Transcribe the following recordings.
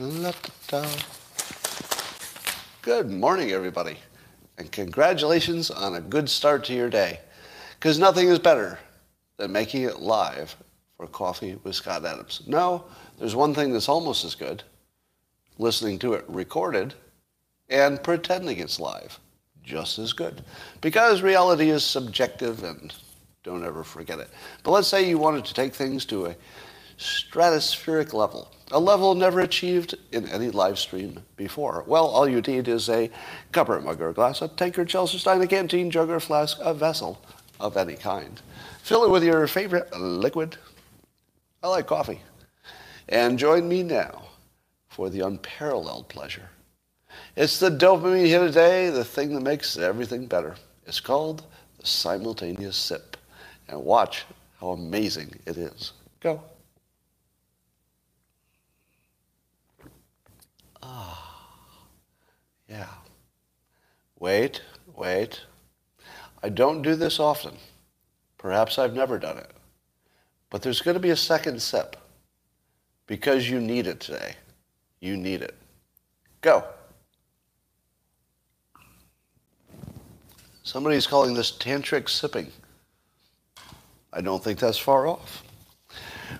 La-da-da. Good morning, everybody, and congratulations on a good start to your day. Because nothing is better than making it live for Coffee with Scott Adams. No, there's one thing that's almost as good listening to it recorded and pretending it's live. Just as good. Because reality is subjective and don't ever forget it. But let's say you wanted to take things to a stratospheric level, a level never achieved in any live stream before. Well, all you need is a cupper, mug, or glass, a tankard, chalice, stein, a canteen, jug, or flask, a vessel of any kind. Fill it with your favorite liquid. I like coffee. And join me now for the unparalleled pleasure. It's the dopamine hit a day, the thing that makes everything better. It's called the simultaneous sip. And watch how amazing it is. Go. Yeah. Wait, wait. I don't do this often. Perhaps I've never done it. But there's going to be a second sip because you need it today. You need it. Go. Somebody's calling this tantric sipping. I don't think that's far off.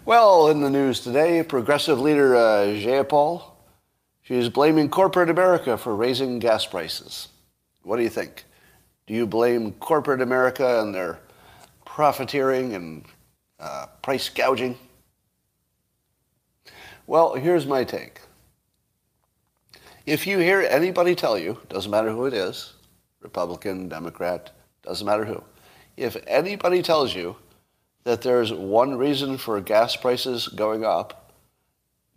Well, in the news today, progressive leader uh, Jayapal She's blaming corporate America for raising gas prices. What do you think? Do you blame corporate America and their profiteering and uh, price gouging? Well, here's my take. If you hear anybody tell you, doesn't matter who it is, Republican, Democrat, doesn't matter who, if anybody tells you that there's one reason for gas prices going up,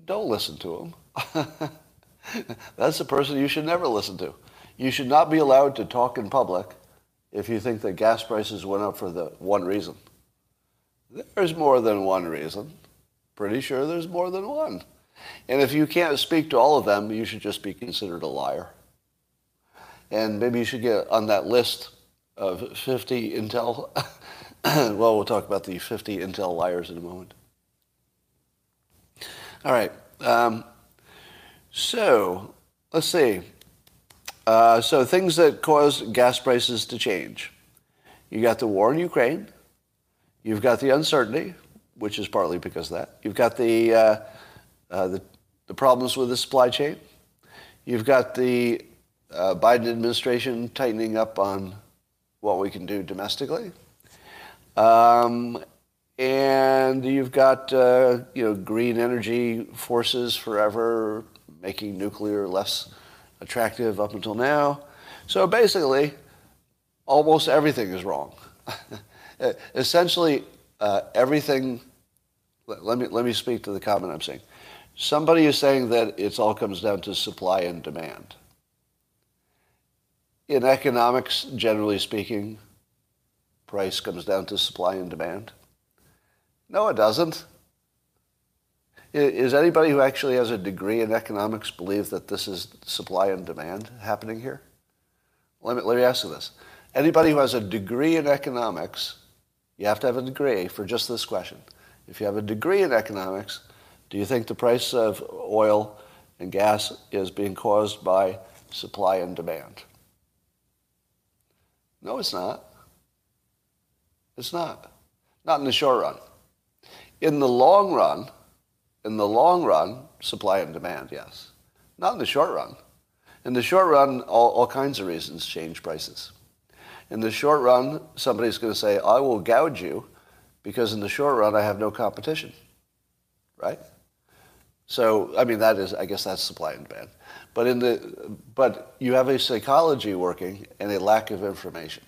don't listen to them. That's the person you should never listen to. You should not be allowed to talk in public if you think that gas prices went up for the one reason. There's more than one reason. Pretty sure there's more than one. And if you can't speak to all of them, you should just be considered a liar. And maybe you should get on that list of 50 Intel. well, we'll talk about the 50 Intel liars in a moment. All right. Um, so, let's see. Uh, so, things that cause gas prices to change. You got the war in Ukraine. You've got the uncertainty, which is partly because of that. You've got the, uh, uh, the, the, problems with the supply chain. You've got the uh, Biden administration tightening up on what we can do domestically. Um, and you've got uh, you know green energy forces forever making nuclear less attractive up until now. So basically, almost everything is wrong. Essentially, uh, everything. Let me let me speak to the comment I'm saying. Somebody is saying that it all comes down to supply and demand. In economics, generally speaking, price comes down to supply and demand. No, it doesn't. Is anybody who actually has a degree in economics believe that this is supply and demand happening here? Let me, let me ask you this. Anybody who has a degree in economics, you have to have a degree for just this question. If you have a degree in economics, do you think the price of oil and gas is being caused by supply and demand? No, it's not. It's not. Not in the short run. In the long run, in the long run, supply and demand, yes. Not in the short run. In the short run, all, all kinds of reasons change prices. In the short run, somebody's going to say, I will gouge you because in the short run, I have no competition. Right? So, I mean, that is, I guess that's supply and demand. But, in the, but you have a psychology working and a lack of information.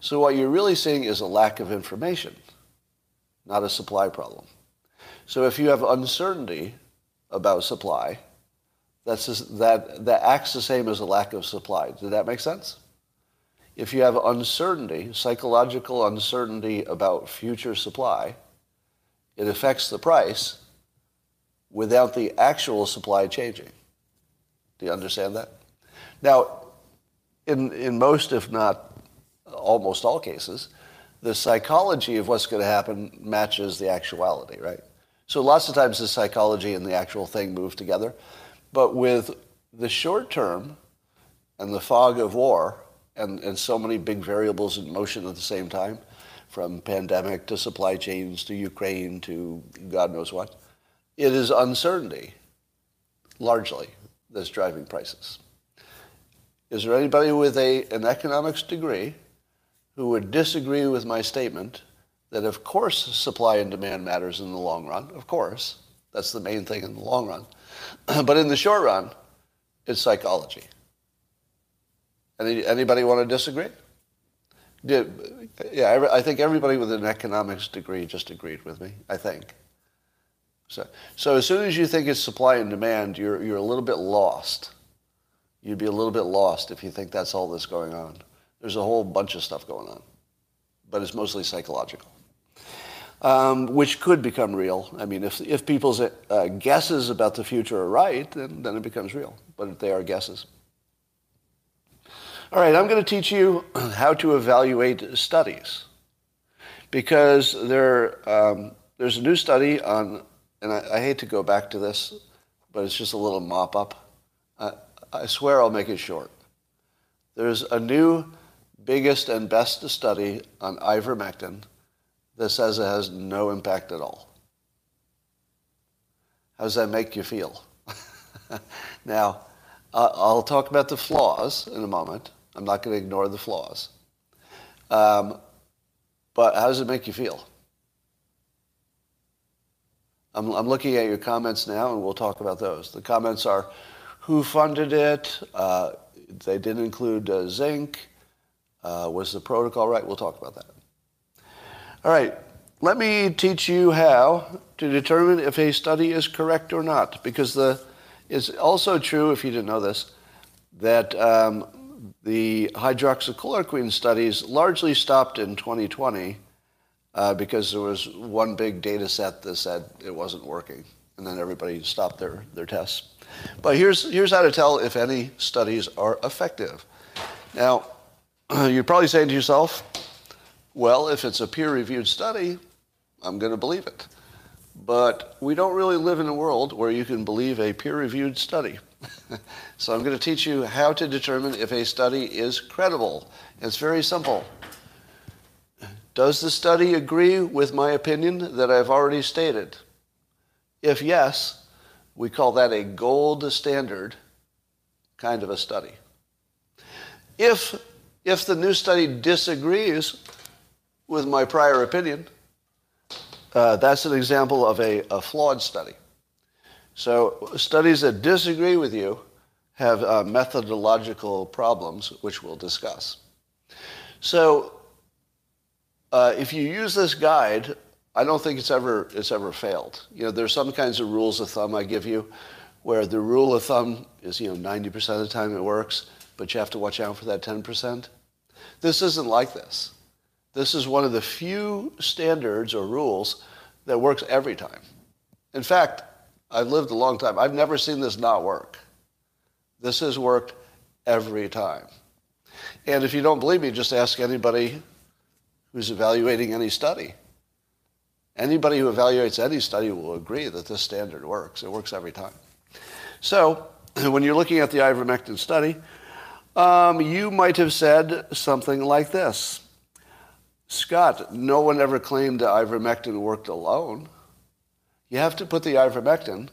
So what you're really seeing is a lack of information, not a supply problem. So if you have uncertainty about supply, that's just, that, that acts the same as a lack of supply. Did that make sense? If you have uncertainty, psychological uncertainty about future supply, it affects the price without the actual supply changing. Do you understand that? Now, in, in most, if not almost all cases, the psychology of what's going to happen matches the actuality, right? So lots of times the psychology and the actual thing move together. But with the short term and the fog of war and, and so many big variables in motion at the same time, from pandemic to supply chains to Ukraine to God knows what, it is uncertainty, largely, that's driving prices. Is there anybody with a, an economics degree who would disagree with my statement that of course supply and demand matters in the long run? Of course. That's the main thing in the long run. but in the short run, it's psychology. Any, anybody want to disagree? Did, yeah, I think everybody with an economics degree just agreed with me, I think. So, so as soon as you think it's supply and demand, you're, you're a little bit lost. You'd be a little bit lost if you think that's all that's going on. There's a whole bunch of stuff going on, but it's mostly psychological, um, which could become real. I mean, if, if people's uh, guesses about the future are right, then, then it becomes real, but they are guesses. All right, I'm going to teach you how to evaluate studies because there, um, there's a new study on and I, I, hate to go back to this, but it's just a little mop up. I, I swear I'll make it short. There's a new biggest and best study on ivermectin that says it has no impact at all. How does that make you feel? now, I'll talk about the flaws in a moment. I'm not going to ignore the flaws. Um, but how does it make you feel? I'm, I'm looking at your comments now, and we'll talk about those. The comments are who funded it? Uh, they didn't include uh, zinc. Uh, was the protocol right? We'll talk about that. All right, let me teach you how to determine if a study is correct or not, because the, it's also true, if you didn't know this, that um, the hydroxychloroquine studies largely stopped in 2020 uh, because there was one big data set that said it wasn't working, and then everybody stopped their, their tests. But here's, here's how to tell if any studies are effective. Now, you're probably saying to yourself, well, if it's a peer-reviewed study, I'm going to believe it. But we don't really live in a world where you can believe a peer-reviewed study. so I'm going to teach you how to determine if a study is credible. It's very simple. Does the study agree with my opinion that I've already stated? If yes, we call that a gold standard kind of a study. If, if the new study disagrees with my prior opinion, uh, that's an example of a, a, flawed study. So studies that disagree with you have uh, methodological problems, which we'll discuss. So uh, if you use this guide, I don't think it's ever it's ever failed. You know, there's some kinds of rules of thumb I give you, where the rule of thumb is you know 90% of the time it works, but you have to watch out for that 10%. This isn't like this. This is one of the few standards or rules that works every time. In fact, I've lived a long time. I've never seen this not work. This has worked every time. And if you don't believe me, just ask anybody who's evaluating any study. Anybody who evaluates any study will agree that this standard works. It works every time. So, when you're looking at the ivermectin study, um, you might have said something like this Scott, no one ever claimed that ivermectin worked alone. You have to put the ivermectin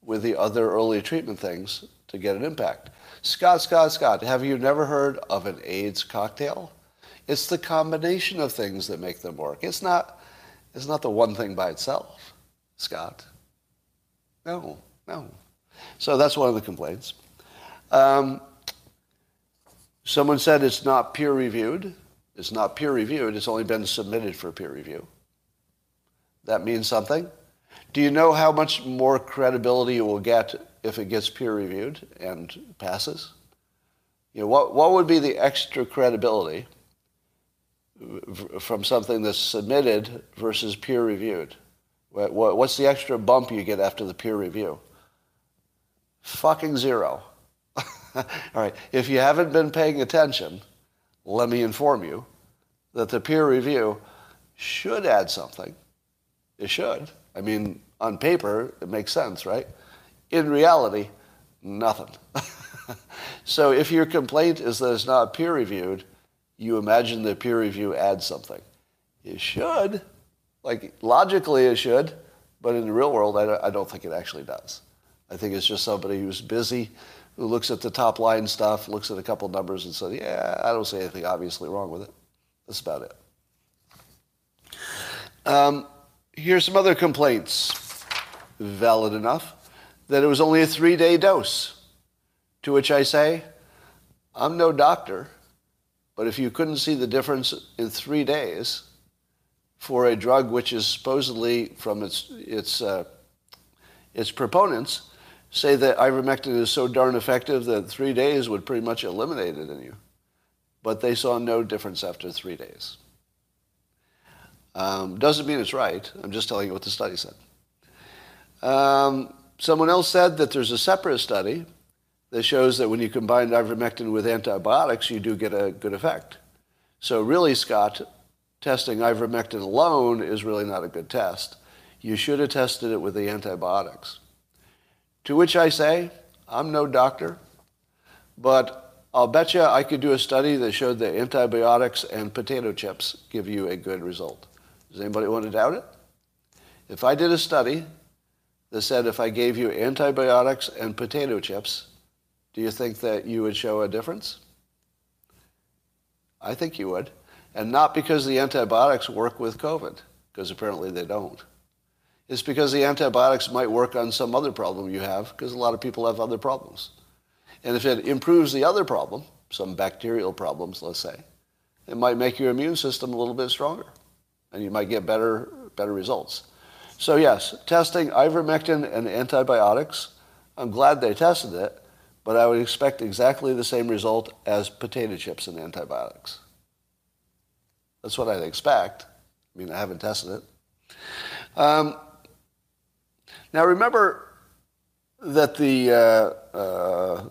with the other early treatment things to get an impact. Scott, Scott, Scott, have you never heard of an AIDS cocktail? It's the combination of things that make them work. It's not, it's not the one thing by itself, Scott. No, no. So that's one of the complaints. Um, someone said it's not peer reviewed. It's not peer reviewed. It's only been submitted for peer review. That means something. Do you know how much more credibility it will get if it gets peer reviewed and passes? You know, what, what would be the extra credibility from something that's submitted versus peer reviewed? What's the extra bump you get after the peer review? Fucking zero. All right. If you haven't been paying attention, let me inform you that the peer review should add something. It should. I mean, on paper, it makes sense, right? In reality, nothing. so if your complaint is that it's not peer reviewed, you imagine the peer review adds something. It should. Like, logically, it should. But in the real world, I don't think it actually does. I think it's just somebody who's busy, who looks at the top line stuff, looks at a couple numbers, and says, yeah, I don't see anything obviously wrong with it. That's about it. Um, here's some other complaints. Valid enough that it was only a three day dose. To which I say, I'm no doctor, but if you couldn't see the difference in three days for a drug which is supposedly from its, its, uh, its proponents, say that ivermectin is so darn effective that three days would pretty much eliminate it in you. But they saw no difference after three days. Um, doesn't mean it's right. I'm just telling you what the study said. Um, someone else said that there's a separate study that shows that when you combine ivermectin with antibiotics, you do get a good effect. So really, Scott, testing ivermectin alone is really not a good test. You should have tested it with the antibiotics. To which I say, I'm no doctor, but I'll bet you I could do a study that showed that antibiotics and potato chips give you a good result. Does anybody want to doubt it? If I did a study that said if I gave you antibiotics and potato chips, do you think that you would show a difference? I think you would. And not because the antibiotics work with COVID, because apparently they don't. It's because the antibiotics might work on some other problem you have, because a lot of people have other problems. And if it improves the other problem, some bacterial problems, let's say, it might make your immune system a little bit stronger, and you might get better, better results. So yes, testing ivermectin and antibiotics, I'm glad they tested it, but I would expect exactly the same result as potato chips and antibiotics. That's what I'd expect. I mean, I haven't tested it. Um, now remember that the, uh, uh,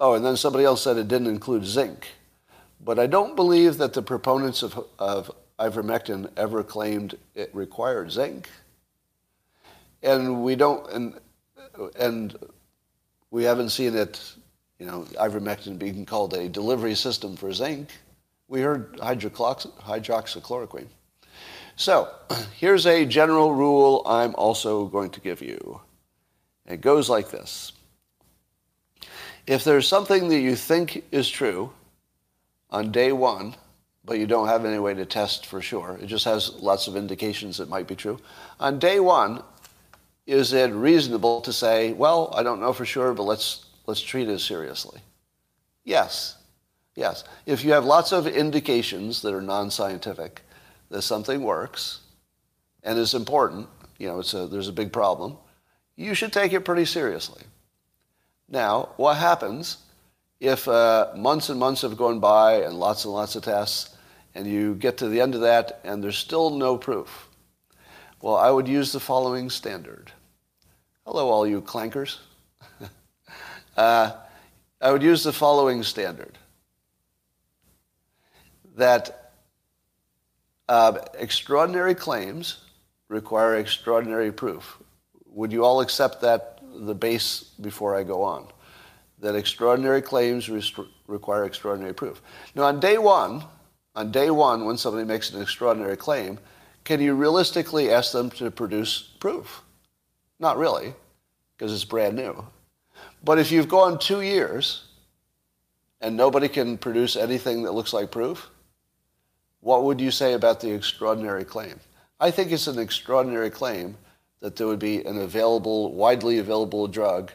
oh, and then somebody else said it didn't include zinc. But I don't believe that the proponents of, of ivermectin ever claimed it required zinc. And we don't, and, and we haven't seen it, you know, ivermectin being called a delivery system for zinc. We heard hydroxychloroquine. So here's a general rule I'm also going to give you. It goes like this. If there's something that you think is true on day one, but you don't have any way to test for sure, it just has lots of indications it might be true. On day one, is it reasonable to say, well, I don't know for sure, but let's, let's treat it seriously? Yes. Yes. If you have lots of indications that are non scientific, that something works and is important, you know, it's a, there's a big problem, you should take it pretty seriously. Now, what happens if uh, months and months have gone by and lots and lots of tests, and you get to the end of that and there's still no proof? Well, I would use the following standard. Hello, all you clankers. uh, I would use the following standard that uh, extraordinary claims require extraordinary proof. Would you all accept that, the base, before I go on? That extraordinary claims require extraordinary proof. Now, on day one, on day one, when somebody makes an extraordinary claim, can you realistically ask them to produce proof? Not really, because it's brand new. But if you've gone two years and nobody can produce anything that looks like proof, what would you say about the extraordinary claim? I think it's an extraordinary claim that there would be an available, widely available drug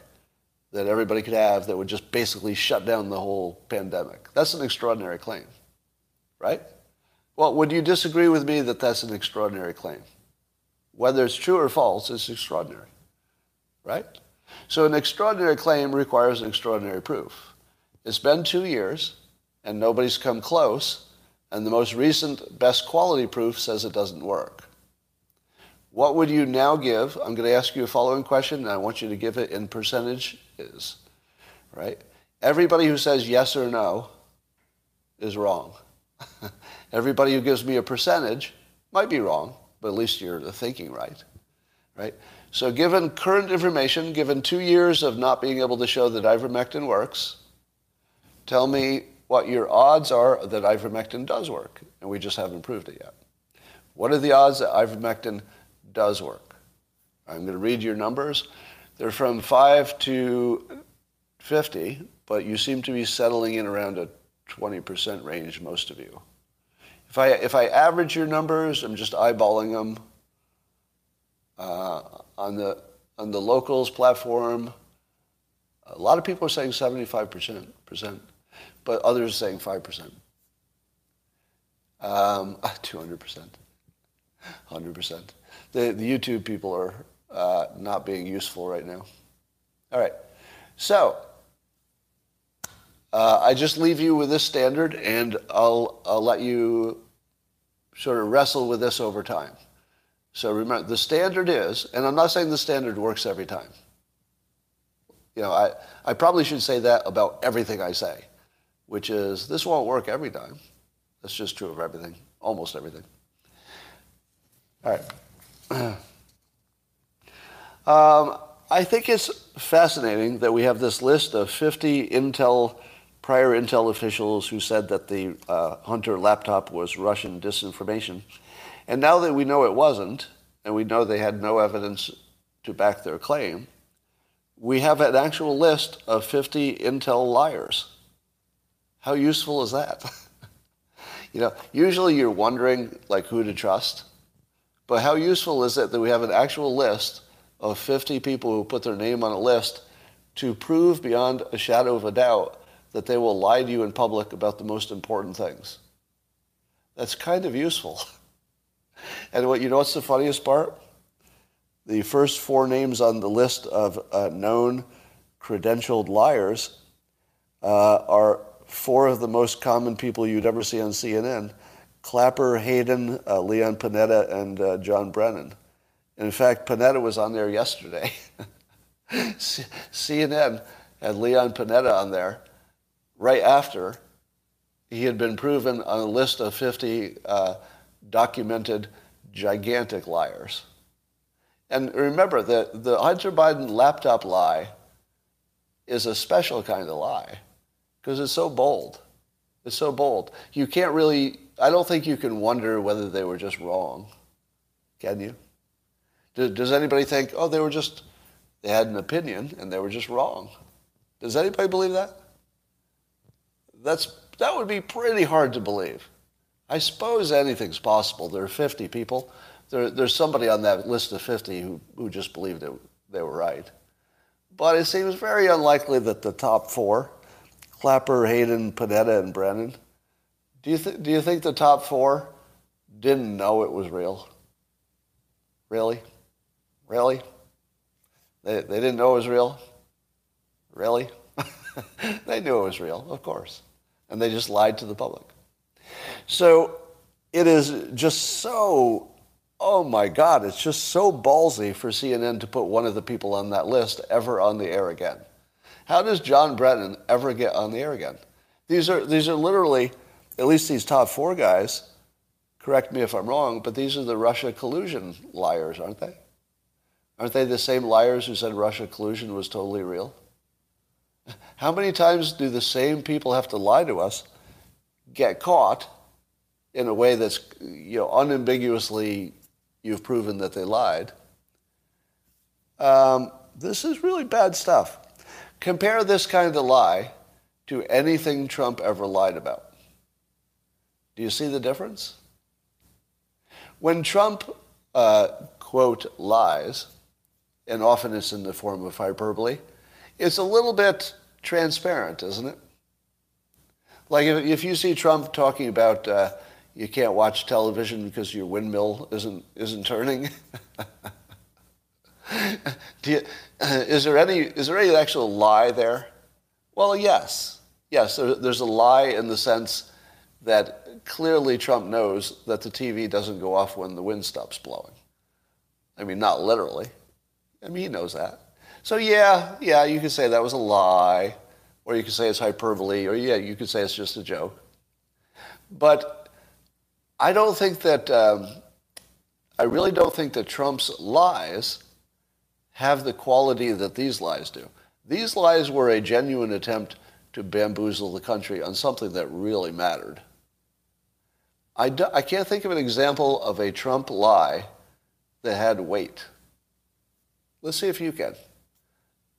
that everybody could have that would just basically shut down the whole pandemic. That's an extraordinary claim, right? Well, would you disagree with me that that's an extraordinary claim? Whether it's true or false, it's extraordinary, right? So an extraordinary claim requires an extraordinary proof. It's been two years and nobody's come close and the most recent best quality proof says it doesn't work. What would you now give? I'm going to ask you a following question, and I want you to give it in percentages, right? Everybody who says yes or no is wrong. Everybody who gives me a percentage might be wrong, but at least you're thinking right, right? So given current information, given two years of not being able to show that ivermectin works, tell me what your odds are that ivermectin does work. And we just haven't proved it yet. What are the odds that ivermectin does work? I'm going to read your numbers. They're from 5 to 50, but you seem to be settling in around a 20% range, most of you. If I, if I average your numbers, I'm just eyeballing them. Uh, on the on the locals platform, a lot of people are saying 75 percent, percent, but others are saying five percent, um, 200 percent, 100 percent. The the YouTube people are uh, not being useful right now. All right, so. Uh, I just leave you with this standard, and I'll, I'll let you sort of wrestle with this over time. So remember, the standard is, and I'm not saying the standard works every time. You know, I, I probably should say that about everything I say, which is this won't work every time. That's just true of everything, almost everything. All right. Um, I think it's fascinating that we have this list of 50 Intel, prior Intel officials who said that the uh, Hunter laptop was Russian disinformation. And now that we know it wasn't, and we know they had no evidence to back their claim, we have an actual list of 50 Intel liars. How useful is that? you know, usually you're wondering like who to trust, but how useful is it that we have an actual list of 50 people who put their name on a list to prove beyond a shadow of a doubt that they will lie to you in public about the most important things? That's kind of useful. And what you know what's the funniest part? The first four names on the list of uh, known credentialed liars uh, are four of the most common people you'd ever see on CNN. Clapper, Hayden, uh, Leon Panetta, and uh, John Brennan. In fact, Panetta was on there yesterday. CNN had Leon Panetta on there right after he had been proven on a list of 50 uh, documented gigantic liars. And remember that the Hunter Biden laptop lie is a special kind of lie because it's so bold. It's so bold. You can't really, I don't think you can wonder whether they were just wrong. Can you? Does anybody think, oh, they were just, they had an opinion and they were just wrong? Does anybody believe that? That's, that would be pretty hard to believe. I suppose anything's possible. There are 50 people. There, there's somebody on that list of 50 who, who just believed it, they were right. But it seems very unlikely that the top four, Clapper, Hayden, Panetta, and Brennan, do you, th- do you think the top four didn't know it was real? Really? Really? They, they didn't know it was real? Really? they knew it was real, of course. And they just lied to the public. So it is just so, oh my God, it's just so ballsy for CNN to put one of the people on that list ever on the air again. How does John Brennan ever get on the air again? These are, these are literally, at least these top four guys, correct me if I'm wrong, but these are the Russia collusion liars, aren't they? Aren't they the same liars who said Russia collusion was totally real? How many times do the same people have to lie to us, get caught, in a way that's you know unambiguously you've proven that they lied. Um, this is really bad stuff. Compare this kind of lie to anything Trump ever lied about. Do you see the difference? When Trump, uh, quote, lies, and often it's in the form of hyperbole, it's a little bit transparent, isn't it? Like if, if you see Trump talking about uh, you can't watch television because your windmill isn't isn't turning. you, is there any is there any actual lie there? Well, yes, yes. There, there's a lie in the sense that clearly Trump knows that the TV doesn't go off when the wind stops blowing. I mean, not literally. I mean, he knows that. So yeah, yeah, you could say that was a lie, or you could say it's hyperbole, or yeah, you could say it's just a joke. But I don't think that, um, I really don't think that Trump's lies have the quality that these lies do. These lies were a genuine attempt to bamboozle the country on something that really mattered. I, do, I can't think of an example of a Trump lie that had weight. Let's see if you can.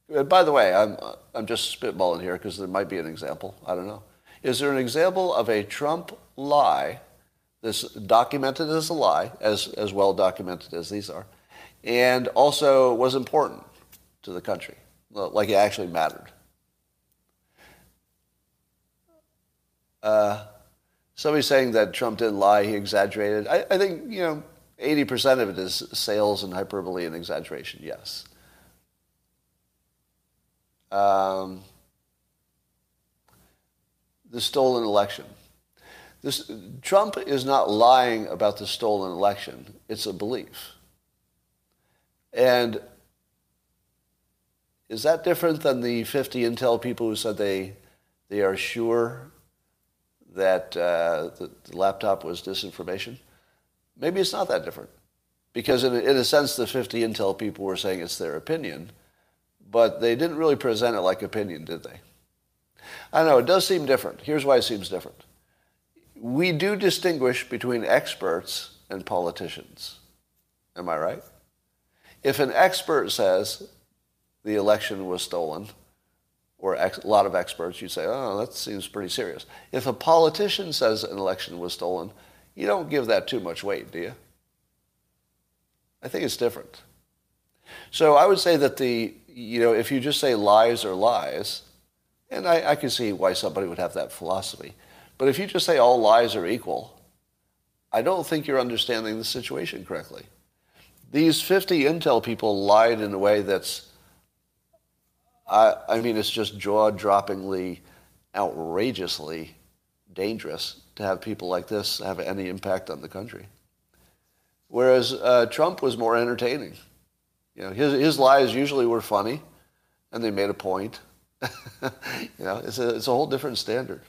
And by the way, I'm, I'm just spitballing here because there might be an example. I don't know. Is there an example of a Trump lie, that's documented as a lie, as, as well documented as these are, and also was important to the country, like it actually mattered? Uh, somebody's saying that Trump didn't lie, he exaggerated. I, I think, you know, 80% of it is sales and hyperbole and exaggeration, yes. Um, the stolen election. This, Trump is not lying about the stolen election. It's a belief. And is that different than the 50 Intel people who said they, they are sure that uh, the, the, laptop was disinformation? Maybe it's not that different. Because in, in a sense, the 50 Intel people were saying it's their opinion, but they didn't really present it like opinion, did they? I know, it does seem different. Here's why it seems different. We do distinguish between experts and politicians. Am I right? If an expert says the election was stolen, or a lot of experts, you'd say, oh, that seems pretty serious. If a politician says an election was stolen, you don't give that too much weight, do you? I think it's different. So I would say that the, you know, if you just say lies are lies, and I, I can see why somebody would have that philosophy. But if you just say all lies are equal, I don't think you're understanding the situation correctly. These 50 Intel people lied in a way that's, I, I mean, it's just jaw-droppingly, outrageously dangerous to have people like this have any impact on the country. Whereas uh, Trump was more entertaining. You know, his, his lies usually were funny, and they made a point. you know, it's a, it's a whole different standard.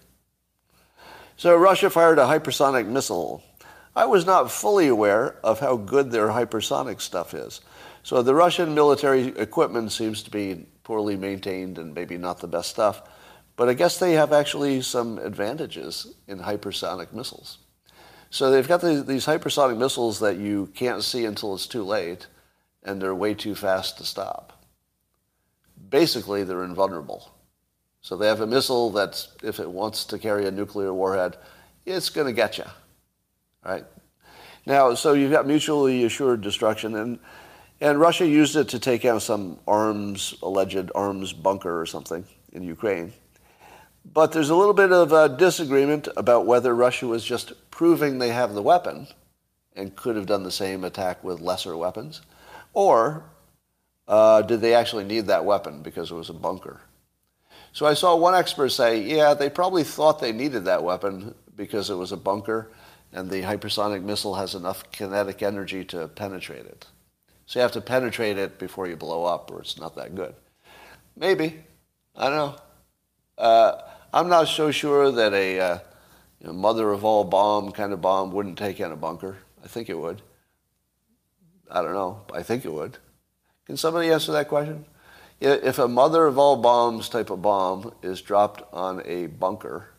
So Russia fired a hypersonic missile. I was not fully aware of how good their hypersonic stuff is. So the Russian military equipment seems to be poorly maintained and maybe not the best stuff. But I guess they have actually some advantages in hypersonic missiles. So they've got these, these hypersonic missiles that you can't see until it's too late, and they're way too fast to stop basically they're invulnerable. So they have a missile that, if it wants to carry a nuclear warhead, it's going to get you. Right? Now, so you've got mutually assured destruction, and, and Russia used it to take out some arms, alleged arms bunker or something in Ukraine. But there's a little bit of a disagreement about whether Russia was just proving they have the weapon and could have done the same attack with lesser weapons, or uh, did they actually need that weapon because it was a bunker? So I saw one expert say, yeah, they probably thought they needed that weapon because it was a bunker and the hypersonic missile has enough kinetic energy to penetrate it. So you have to penetrate it before you blow up or it's not that good. Maybe. I don't know. Uh, I'm not so sure that a uh, you know, mother of all bomb kind of bomb wouldn't take in a bunker. I think it would. I don't know. I think it would. Can somebody answer that question? If a mother of all bombs type of bomb is dropped on a bunker,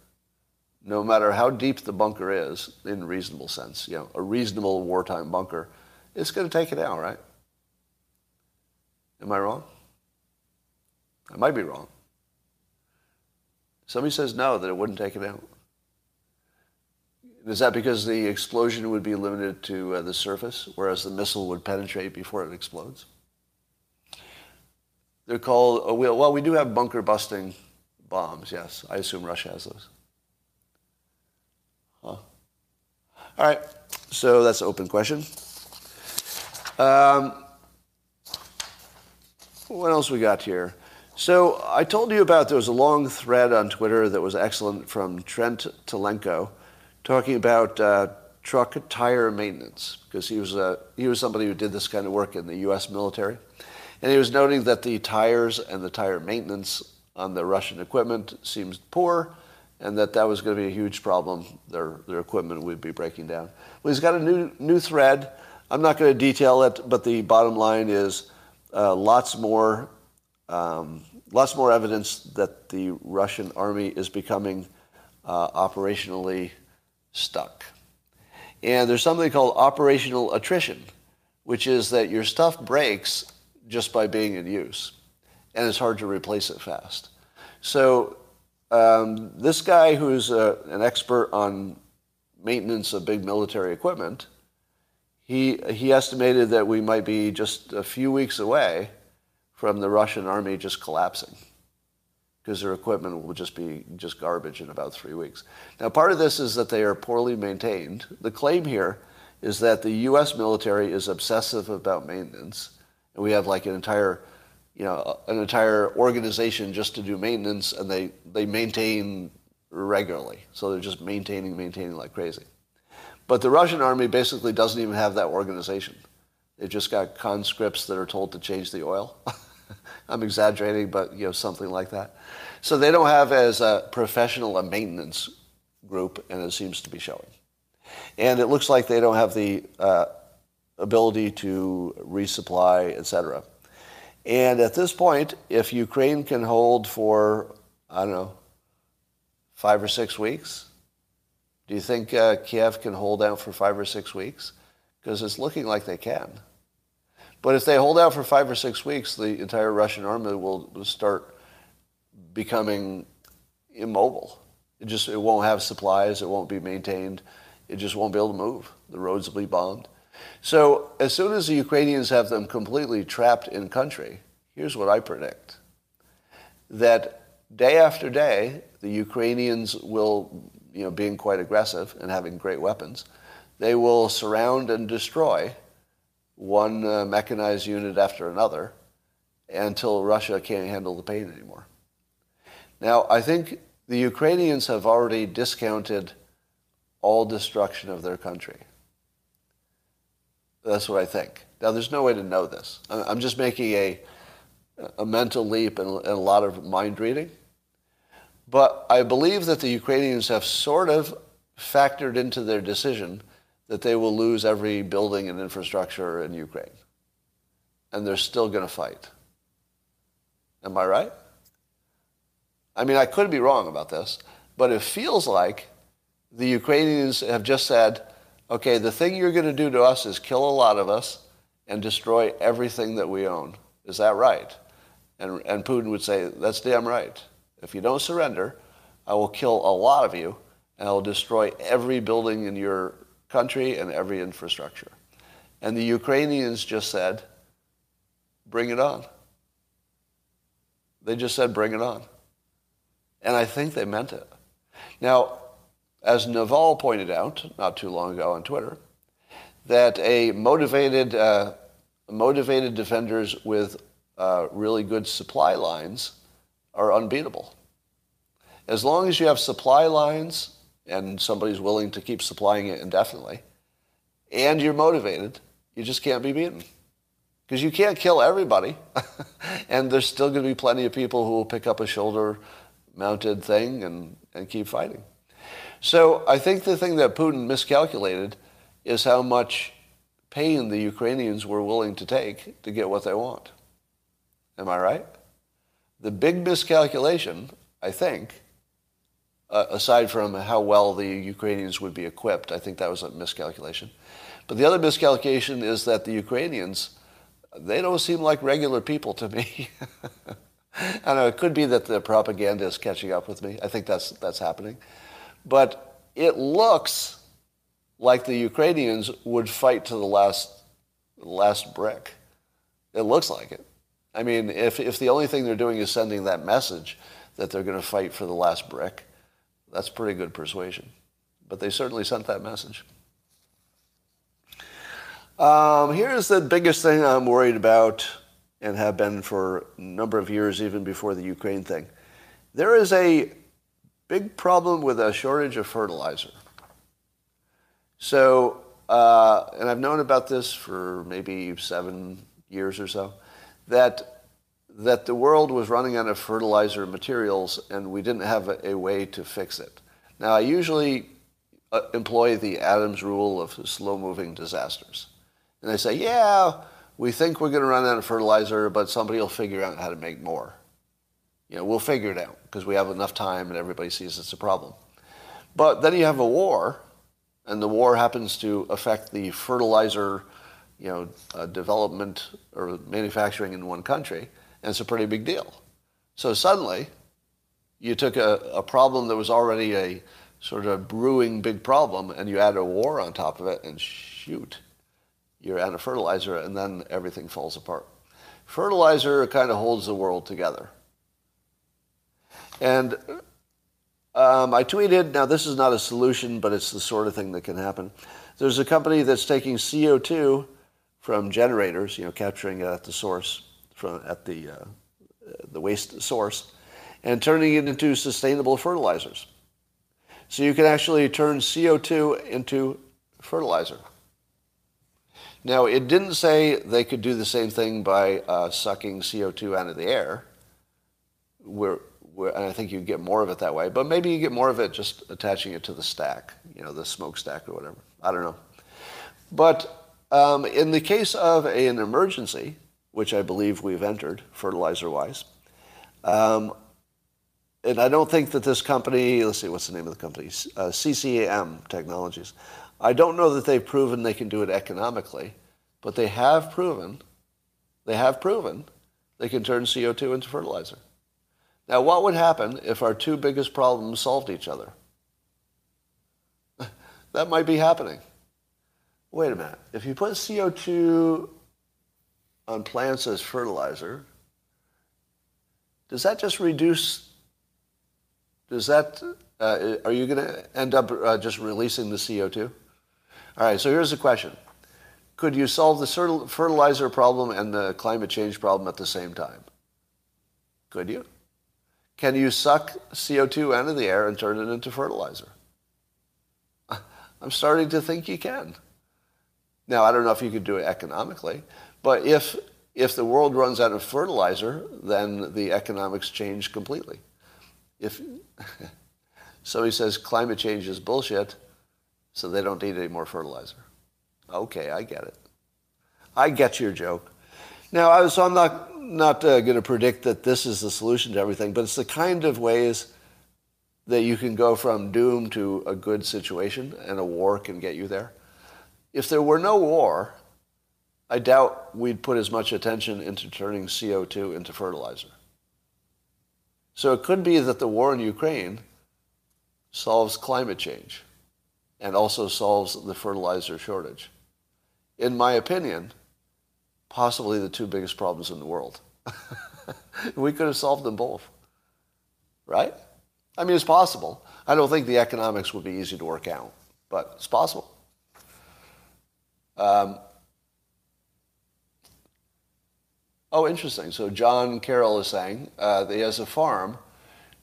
no matter how deep the bunker is, in reasonable sense, you know, a reasonable wartime bunker, it's going to take it out, right? Am I wrong? I might be wrong. Somebody says no, that it wouldn't take it out. Is that because the explosion would be limited to uh, the surface, whereas the missile would penetrate before it explodes? They're called, uh, well, we do have bunker busting bombs, yes. I assume Russia has those. All right, so that's an open question. Um, what else we got here? So I told you about there was a long thread on Twitter that was excellent from Trent Telenko talking about uh, truck tire maintenance because he was, uh, he was somebody who did this kind of work in the U.S. military. And he was noting that the tires and the tire maintenance on the Russian equipment seems poor and that that was going to be a huge problem. Their, their equipment would be breaking down. Well, he's got a new, new thread. I'm not going to detail it, but the bottom line is uh, lots more, um, lots more evidence that the Russian army is becoming uh, operationally stuck. And there's something called operational attrition, which is that your stuff breaks just by being in use, and it's hard to replace it fast. So um, this guy who's a, uh, an expert on maintenance of big military equipment, he, he estimated that we might be just a few weeks away from the Russian army just collapsing because their equipment will just be just garbage in about three weeks. Now, part of this is that they are poorly maintained. The claim here is that the U.S. military is obsessive about maintenance, and we have like an entire, you know, an entire organization just to do maintenance, and they they maintain regularly. So they're just maintaining, maintaining like crazy. But the Russian army basically doesn't even have that organization. They've just got conscripts that are told to change the oil. I'm exaggerating, but you know something like that. So they don't have as a professional a maintenance group, and it seems to be showing. And it looks like they don't have the uh, ability to resupply, etc. And at this point, if Ukraine can hold for I don't know five or six weeks, do you think uh, Kiev can hold out for five or six weeks? Because it's looking like they can. But if they hold out for five or six weeks, the entire Russian army will start becoming immobile. It just it won't have supplies. It won't be maintained. It just won't be able to move. The roads will be bombed. So as soon as the Ukrainians have them completely trapped in country, here's what I predict: that day after day, the Ukrainians will, you know, being quite aggressive and having great weapons, they will surround and destroy one uh, mechanized unit after another until Russia can't handle the pain anymore. Now, I think the Ukrainians have already discounted all destruction of their country. That's what I think. Now, there's no way to know this. I'm just making a, a mental leap and, and a lot of mind reading. But I believe that the Ukrainians have sort of factored into their decision that they will lose every building and infrastructure in Ukraine. And they're still going to fight. Am I right? I mean, I could be wrong about this, but it feels like the Ukrainians have just said, okay, the thing you're going to do to us is kill a lot of us and destroy everything that we own. Is that right? And, and Putin would say, that's damn right. If you don't surrender, I will kill a lot of you and I will destroy every building in your country and every infrastructure. And the Ukrainians just said, bring it on. They just said, bring it on. And I think they meant it. Now, as Naval pointed out not too long ago on Twitter, that a motivated, uh, motivated defenders with uh, really good supply lines are unbeatable. As long as you have supply lines and somebody's willing to keep supplying it indefinitely, and you're motivated, you just can't be beaten. Because you can't kill everybody, and there's still going to be plenty of people who will pick up a shoulder mounted thing and, and keep fighting. So I think the thing that Putin miscalculated is how much pain the Ukrainians were willing to take to get what they want. Am I right? The big miscalculation, I think, uh, aside from how well the Ukrainians would be equipped. I think that was a miscalculation. But the other miscalculation is that the Ukrainians, they don't seem like regular people to me. I know, it could be that the propaganda is catching up with me. I think that's, that's happening. But it looks like the Ukrainians would fight to the last, last brick. It looks like it. I mean, if, if the only thing they're doing is sending that message that they're going to fight for the last brick, that's pretty good persuasion. But they certainly sent that message. Um, here's the biggest thing I'm worried about and have been for a number of years, even before the Ukraine thing. There is a big problem with a shortage of fertilizer. So, uh, and I've known about this for maybe seven years or so, that that the world was running out of fertilizer materials and we didn't have a, a way to fix it. Now, I usually uh, employ the Adams rule of slow moving disasters. And I say, yeah, we think we're going to run out of fertilizer, but somebody will figure out how to make more. You know, we'll figure it out because we have enough time and everybody sees it's a problem. But then you have a war, and the war happens to affect the fertilizer, you know, uh, development or manufacturing in one country, and it's a pretty big deal. So suddenly, you took a, a problem that was already a sort of brewing big problem, and you add a war on top of it, and shoot, you're out of fertilizer, and then everything falls apart. Fertilizer kind of holds the world together. And um, I tweeted, now this is not a solution, but it's the sort of thing that can happen. There's a company that's taking CO2 from generators, you know, capturing it at the source, from at the, uh, the waste source, and turning it into sustainable fertilizers. So you can actually turn CO2 into fertilizer. Now, it didn't say they could do the same thing by uh, sucking CO2 out of the air, where, and I think you get more of it that way, but maybe you get more of it just attaching it to the stack, you know, the smokestack or whatever. I don't know. But um, in the case of a, an emergency, which I believe we've entered fertilizer-wise, um, and I don't think that this company, let's see, what's the name of the company? Uh, CCM Technologies. I don't know that they've proven they can do it economically, but they have proven, they have proven they can turn CO2 into fertilizer. Now, what would happen if our two biggest problems solved each other? that might be happening. Wait a minute. If you put CO2 on plants as fertilizer, does that just reduce, does that, uh, are you going to end up uh, just releasing the CO2? All right, so here's the question. Could you solve the fertilizer problem and the climate change problem at the same time? Could you? Can you suck CO2 out of the air and turn it into fertilizer? I'm starting to think you can. Now, I don't know if you could do it economically, but if, if the world runs out of fertilizer, then the economics change completely. If somebody says climate change is bullshit, so they don't need any more fertilizer. Okay, I get it. I get your joke. Now, I, so I'm not, not uh, going to predict that this is the solution to everything, but it's the kind of ways that you can go from doom to a good situation, and a war can get you there. If there were no war, I doubt we'd put as much attention into turning CO2 into fertilizer. So it could be that the war in Ukraine solves climate change and also solves the fertilizer shortage. In my opinion, possibly the two biggest problems in the world. we could have solved them both. Right? I mean, it's possible. I don't think the economics would be easy to work out, but it's possible. Um, oh, interesting. So John Carroll is saying uh, he has a farm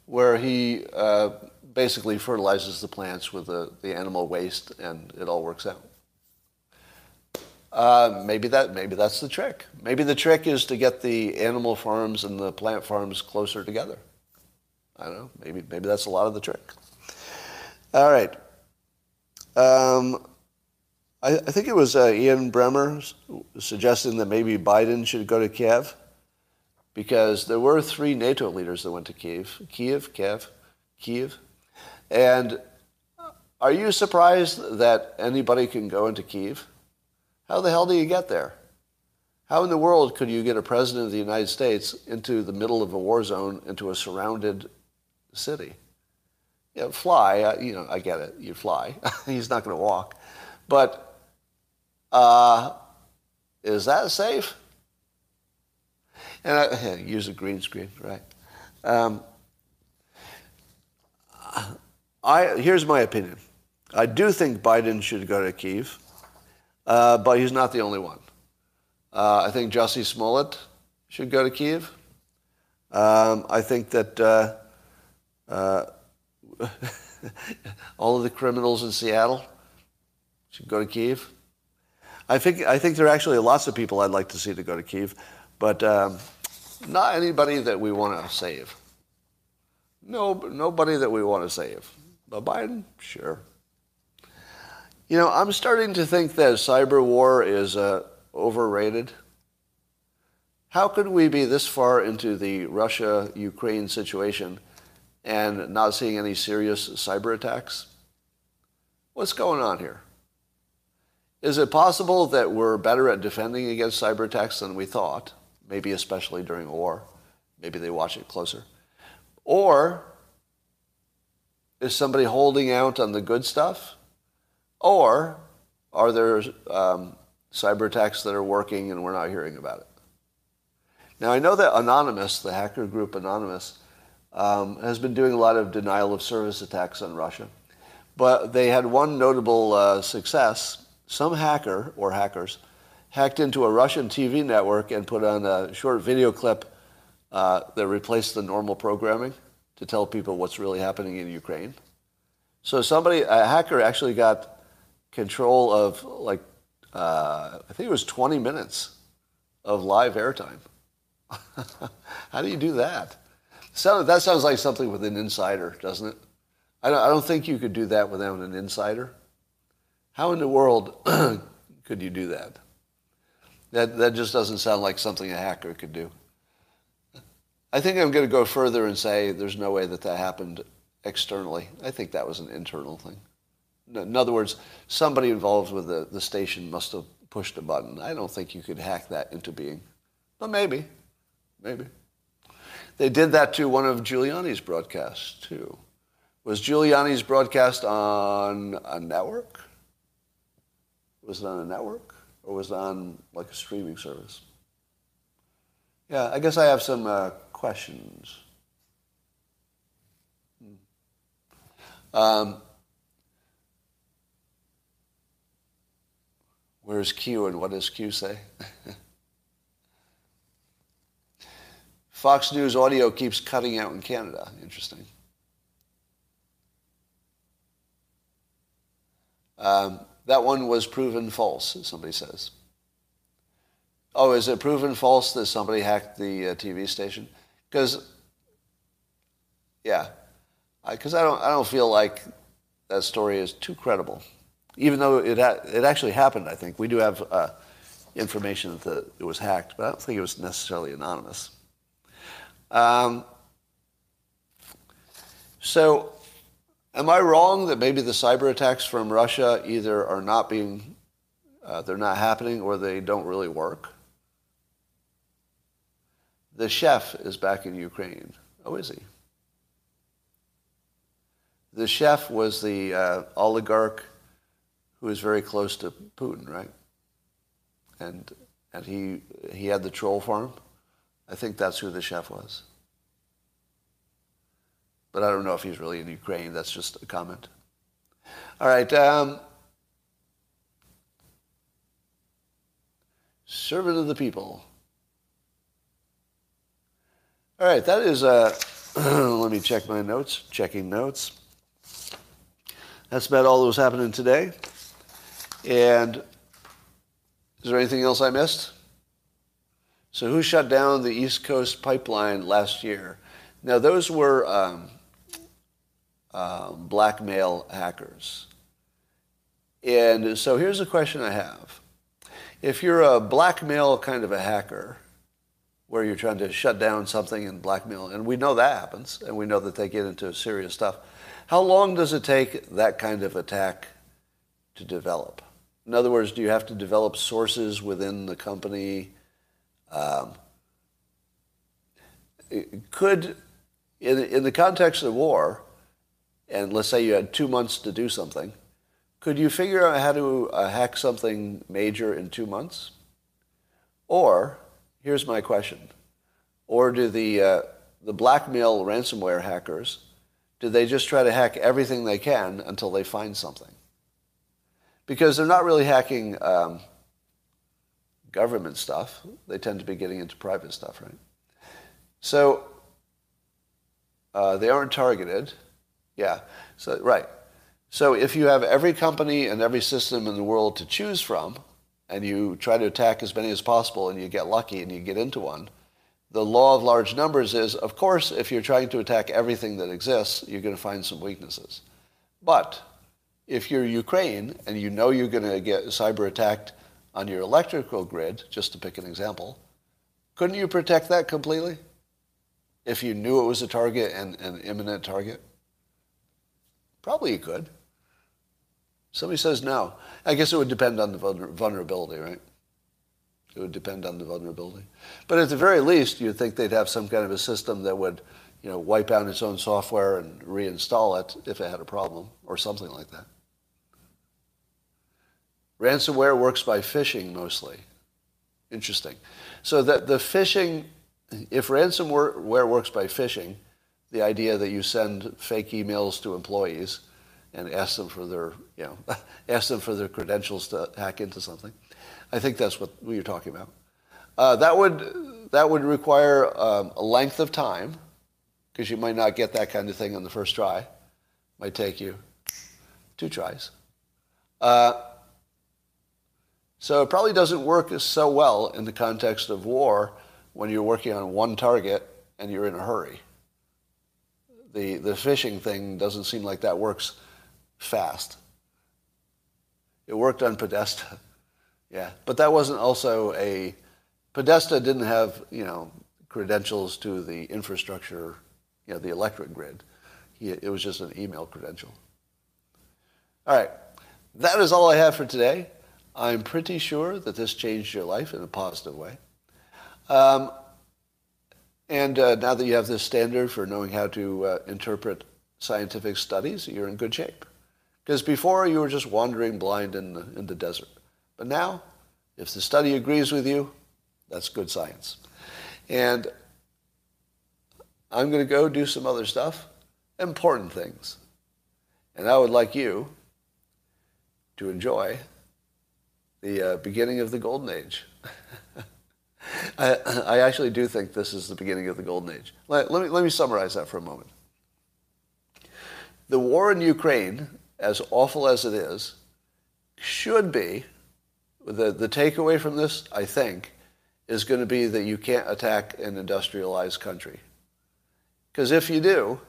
where he uh, basically fertilizes the plants with the, the animal waste, and it all works out. Uh, maybe that maybe that's the trick. Maybe the trick is to get the animal farms and the plant farms closer together. I don't know. Maybe maybe that's a lot of the trick. All right. Um, I, I, think it was uh, Ian Bremmer suggesting that maybe Biden should go to Kiev because there were three NATO leaders that went to Kiev. Kiev, Kiev, Kiev. And are you surprised that anybody can go into Kiev? How the hell do you get there? How in the world could you get a president of the United States into the middle of a war zone, into a surrounded city? Fly, uh, you know, I get it, you fly. He's not going to walk. But uh, is that safe? And I, use a green screen, right? Um, I, here's my opinion. I do think Biden should go to Kiev, uh, but he's not the only one. Uh, I think Jussie Smollett should go to Kiev. Um, I think that uh, uh all of the criminals in Seattle should go to Kiev. I think I think there are actually lots of people I'd like to see to go to Kiev, but um, not anybody that we want to save. No, nobody that we want to save. But Biden, sure. You know, I'm starting to think that cyber war is uh, overrated. How could we be this far into the Russia-Ukraine situation and not seeing any serious cyber attacks? What's going on here? Is it possible that we're better at defending against cyber attacks than we thought? Maybe especially during a war. Maybe they watch it closer. Or is somebody holding out on the good stuff? Or are there um, cyber attacks that are working and we're not hearing about it? Now, I know that Anonymous, the hacker group Anonymous, um, has been doing a lot of denial of service attacks on Russia. But they had one notable uh, success. Some hacker or hackers hacked into a Russian TV network and put on a short video clip uh, that replaced the normal programming to tell people what's really happening in Ukraine. So somebody, a hacker, actually got control of like uh, I think it was 20 minutes of live airtime. How do you do that? So that sounds like something with an insider, doesn't it? I don't, I don't think you could do that without an insider. How in the world could you do that? That, that just doesn't sound like something a hacker could do. I think I'm going to go further and say there's no way that that happened externally. I think that was an internal thing. In other words, somebody involved with the, the station must have pushed a button. I don't think you could hack that into being. But maybe. Maybe. They did that to one of Giuliani's broadcasts, too. Was Giuliani's broadcast on a network? Was it on a network? Or was it on like a streaming service? Yeah, I guess I have some uh, questions. Hmm. Um, where's Q and what does Q say? Fox News audio keeps cutting out in Canada. Interesting. Um, that one was proven false, somebody says. Oh, is it proven false that somebody hacked the uh, TV station? Because, yeah, because I, I, don't, I don't feel like that story is too credible, even though it ha- it actually happened. I think we do have uh, information that it was hacked, but I don't think it was necessarily anonymous. Um, so, am I wrong that maybe the cyber attacks from Russia either are not being, uh, they're not happening, or they don't really work? The chef is back in Ukraine. Oh, is he? The chef was the uh, oligarch who was very close to Putin, right? And and he he had the troll farm. I think that's who the chef was. But I don't know if he's really in Ukraine. That's just a comment. All right. Um, servant of the people. All right, that is, uh, let me check my notes, checking notes. That's about all that was happening today. And is there anything else I missed? So, who shut down the East Coast pipeline last year? Now, those were um, uh, blackmail hackers. And so, here's a question I have. If you're a blackmail kind of a hacker, where you're trying to shut down something and blackmail, and we know that happens, and we know that they get into serious stuff. How long does it take that kind of attack to develop? In other words, do you have to develop sources within the company? Um, could, in, in the context of war, and let's say you had two months to do something, could you figure out how to uh, hack something major in two months? Or, here's my question, or do the, uh, the blackmail ransomware hackers, do they just try to hack everything they can until they find something? Because they're not really hacking um, government stuff. They tend to be getting into private stuff, right? So uh, they aren't targeted. Yeah. So right. So if you have every company and every system in the world to choose from, and you try to attack as many as possible, and you get lucky and you get into one, the law of large numbers is, of course, if you're trying to attack everything that exists, you're going to find some weaknesses. But if you're Ukraine and you know you're going to get cyber attacked on your electrical grid, just to pick an example, Couldn't you protect that completely? If you knew it was a target and an imminent target? Probably you could. Somebody says no. I guess it would depend on the vulnerability, right? It would depend on the vulnerability. But at the very least, you'd think they'd have some kind of a system that would, you know, wipe out its own software and reinstall it if it had a problem or something like that. Ransomware works by phishing mostly. Interesting. So that the phishing, if ransomware works by phishing, the idea that you send fake emails to employees and ask them for their, you know, ask them for their credentials to hack into something. I think that's what you're talking about. Uh, that would that would require um, a length of time because you might not get that kind of thing on the first try. Might take you two tries. Uh, so it probably doesn't work so well in the context of war when you're working on one target and you're in a hurry. The, the phishing thing doesn't seem like that works fast. It worked on Podesta. Yeah, but that wasn't also a, Podesta didn't have, you know, credentials to the infrastructure, you know, the electric grid. He, it was just an email credential. All right, that is all I have for today. I'm pretty sure that this changed your life in a positive way. Um, and uh, now that you have this standard for knowing how to uh, interpret scientific studies, you're in good shape. Because before you were just wandering blind in the, in the desert. But now, if the study agrees with you, that's good science. And I'm going to go do some other stuff, important things. And I would like you to enjoy the uh, beginning of the Golden Age. I, I, actually do think this is the beginning of the Golden Age. Let, let, me, let me summarize that for a moment. The war in Ukraine, as awful as it is, should be, the, the takeaway from this, I think, is going to be that you can't attack an industrialized country. Because if you do,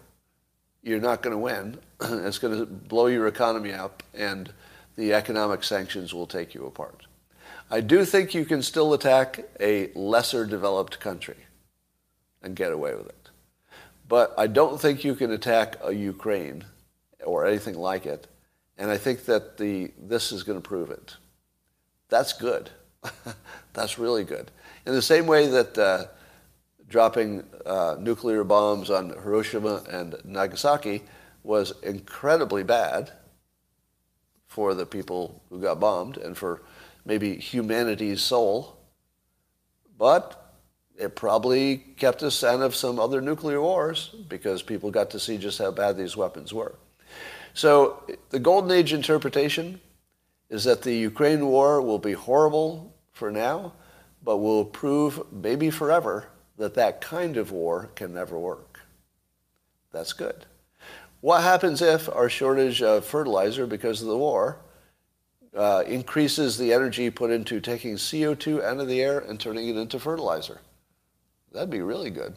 you're not going to win. it's going to blow your economy up, and the economic sanctions will take you apart. I do think you can still attack a lesser developed country and get away with it. But I don't think you can attack a Ukraine or anything like it. And I think that the, this is going to prove it. That's good. That's really good. In the same way that uh, dropping uh, nuclear bombs on Hiroshima and Nagasaki was incredibly bad, for the people who got bombed and for maybe humanity's soul. But it probably kept us out of some other nuclear wars because people got to see just how bad these weapons were. So the Golden Age interpretation is that the Ukraine war will be horrible for now, but will prove maybe forever that that kind of war can never work. That's good. What happens if our shortage of fertilizer because of the war uh, increases the energy put into taking CO2 out of the air and turning it into fertilizer? That'd be really good.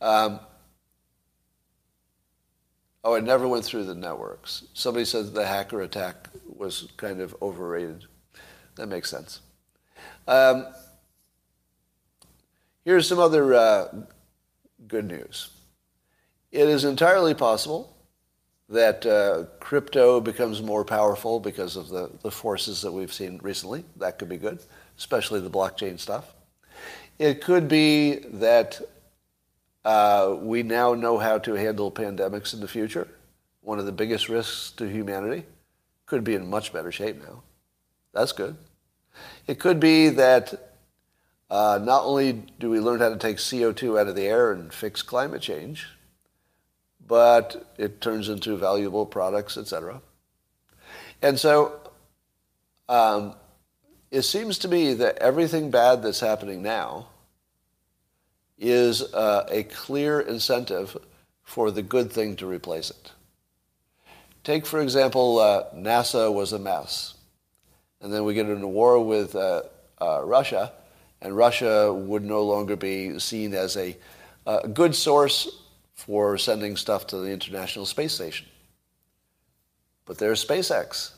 Um, oh, it never went through the networks. Somebody said the hacker attack was kind of overrated. That makes sense. Um, here's some other uh, good news. It is entirely possible that uh, crypto becomes more powerful because of the, the forces that we've seen recently. That could be good, especially the blockchain stuff. It could be that uh, we now know how to handle pandemics in the future. One of the biggest risks to humanity could be in much better shape now. That's good. It could be that uh, not only do we learn how to take CO2 out of the air and fix climate change, but it turns into valuable products, etc. And so um, it seems to me that everything bad that's happening now is uh, a clear incentive for the good thing to replace it. Take, for example, uh, NASA was a mess. And then we get into war with uh, uh Russia, and Russia would no longer be seen as a, a good source for sending stuff to the International Space Station. But there's SpaceX.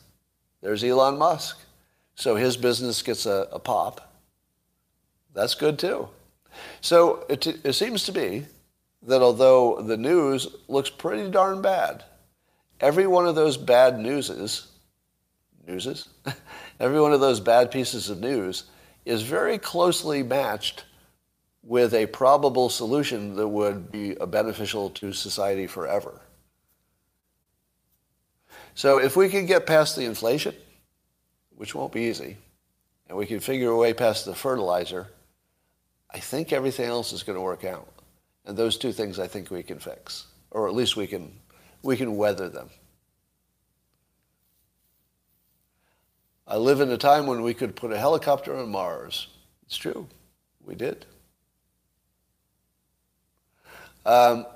There's Elon Musk. So his business gets a, a pop. That's good too. So it, it seems to be that although the news looks pretty darn bad, every one of those bad newses, newses, every one of those bad pieces of news is very closely matched with a probable solution that would be beneficial to society forever. So if we can get past the inflation, which won't be easy, and we can figure a way past the fertilizer, I think everything else is going to work out. And those two things I think we can fix, or at least we can, we can weather them. I live in a time when we could put a helicopter on Mars. It's true. We did. Um,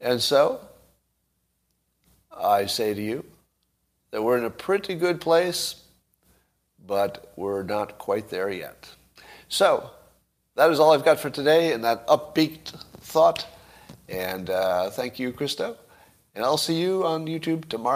and so, I say to you that we're in a pretty good place, but we're not quite there yet. So, that is all I've got for today and that upbeat thought. And uh, thank you, Christo. And I'll see you on YouTube tomorrow.